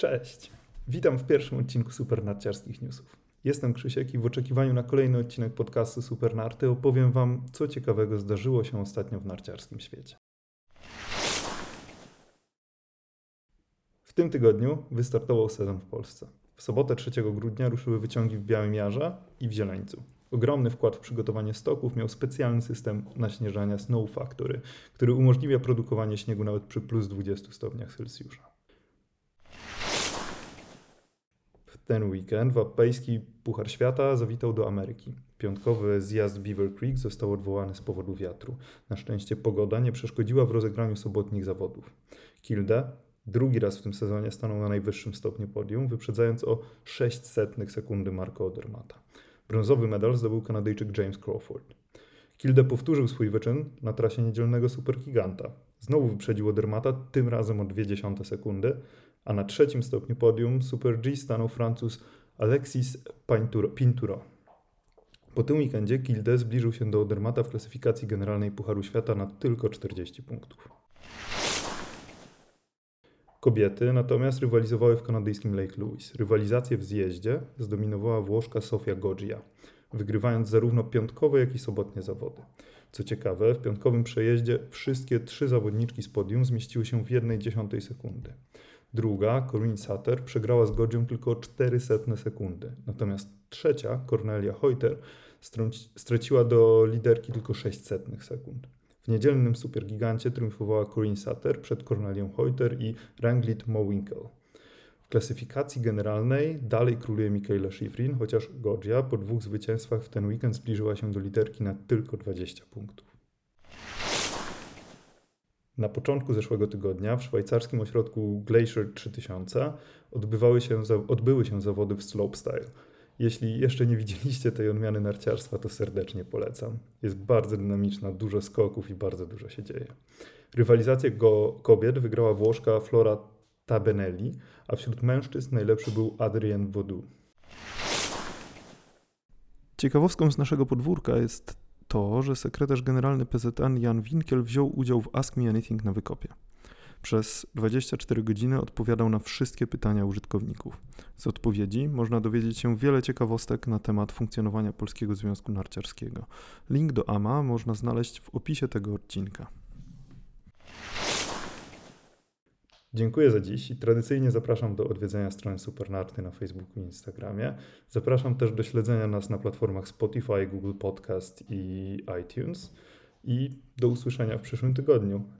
Cześć! Witam w pierwszym odcinku Supernarciarskich Newsów. Jestem Krzysiek i w oczekiwaniu na kolejny odcinek podcastu Supernarty opowiem Wam, co ciekawego zdarzyło się ostatnio w narciarskim świecie. W tym tygodniu wystartował sezon w Polsce. W sobotę 3 grudnia ruszyły wyciągi w Białym Jarze i w Zieleńcu. Ogromny wkład w przygotowanie stoków miał specjalny system naśnieżania Snow Factory, który umożliwia produkowanie śniegu nawet przy plus 20 stopniach Celsjusza. W ten weekend wapejski Puchar Świata zawitał do Ameryki. Piątkowy zjazd Beaver Creek został odwołany z powodu wiatru. Na szczęście pogoda nie przeszkodziła w rozegraniu sobotnich zawodów. Kilde drugi raz w tym sezonie stanął na najwyższym stopniu podium, wyprzedzając o 600 sekundy Marco Odermata. Brązowy medal zdobył Kanadyjczyk James Crawford. Kilde powtórzył swój wyczyn na trasie niedzielnego supergiganta. Znowu wyprzedził Odermata, tym razem o 0,2 sekundy, a na trzecim stopniu podium Super G stanął Francuz Alexis Pinturo. Po tym weekendzie Kilde zbliżył się do Odermata w klasyfikacji generalnej Pucharu Świata na tylko 40 punktów. Kobiety natomiast rywalizowały w kanadyjskim Lake Louise. Rywalizację w zjeździe zdominowała Włoszka Sofia Goggia, wygrywając zarówno piątkowe, jak i sobotnie zawody. Co ciekawe, w piątkowym przejeździe wszystkie trzy zawodniczki z podium zmieściły się w 1,1 sekundy. Druga, Corinne Sutter, przegrała z Godzią tylko o 400 sekundy. Natomiast trzecia, Cornelia Heuter, straciła do liderki tylko 600 sekund. W niedzielnym supergigancie triumfowała Corinne Sutter przed Cornelią Heuter i Ranglit Mowinkel. W klasyfikacji generalnej dalej króluje Michaela Schifrin, chociaż Godzia po dwóch zwycięstwach w ten weekend zbliżyła się do liderki na tylko 20 punktów. Na początku zeszłego tygodnia w szwajcarskim ośrodku Glacier 3000 odbywały się, odbyły się zawody w slopestyle. Jeśli jeszcze nie widzieliście tej odmiany narciarstwa, to serdecznie polecam. Jest bardzo dynamiczna, dużo skoków i bardzo dużo się dzieje. Rywalizację go kobiet wygrała Włoszka Flora Tabenelli, a wśród mężczyzn najlepszy był Adrien Wodu. Ciekawostką z naszego podwórka jest to, że sekretarz generalny PZN Jan Winkiel wziął udział w Ask Me Anything na wykopie. Przez 24 godziny odpowiadał na wszystkie pytania użytkowników. Z odpowiedzi można dowiedzieć się wiele ciekawostek na temat funkcjonowania Polskiego Związku Narciarskiego. Link do AMA można znaleźć w opisie tego odcinka. Dziękuję za dziś i tradycyjnie zapraszam do odwiedzenia strony Supernarty na Facebooku i Instagramie. Zapraszam też do śledzenia nas na platformach Spotify, Google Podcast i iTunes. I do usłyszenia w przyszłym tygodniu.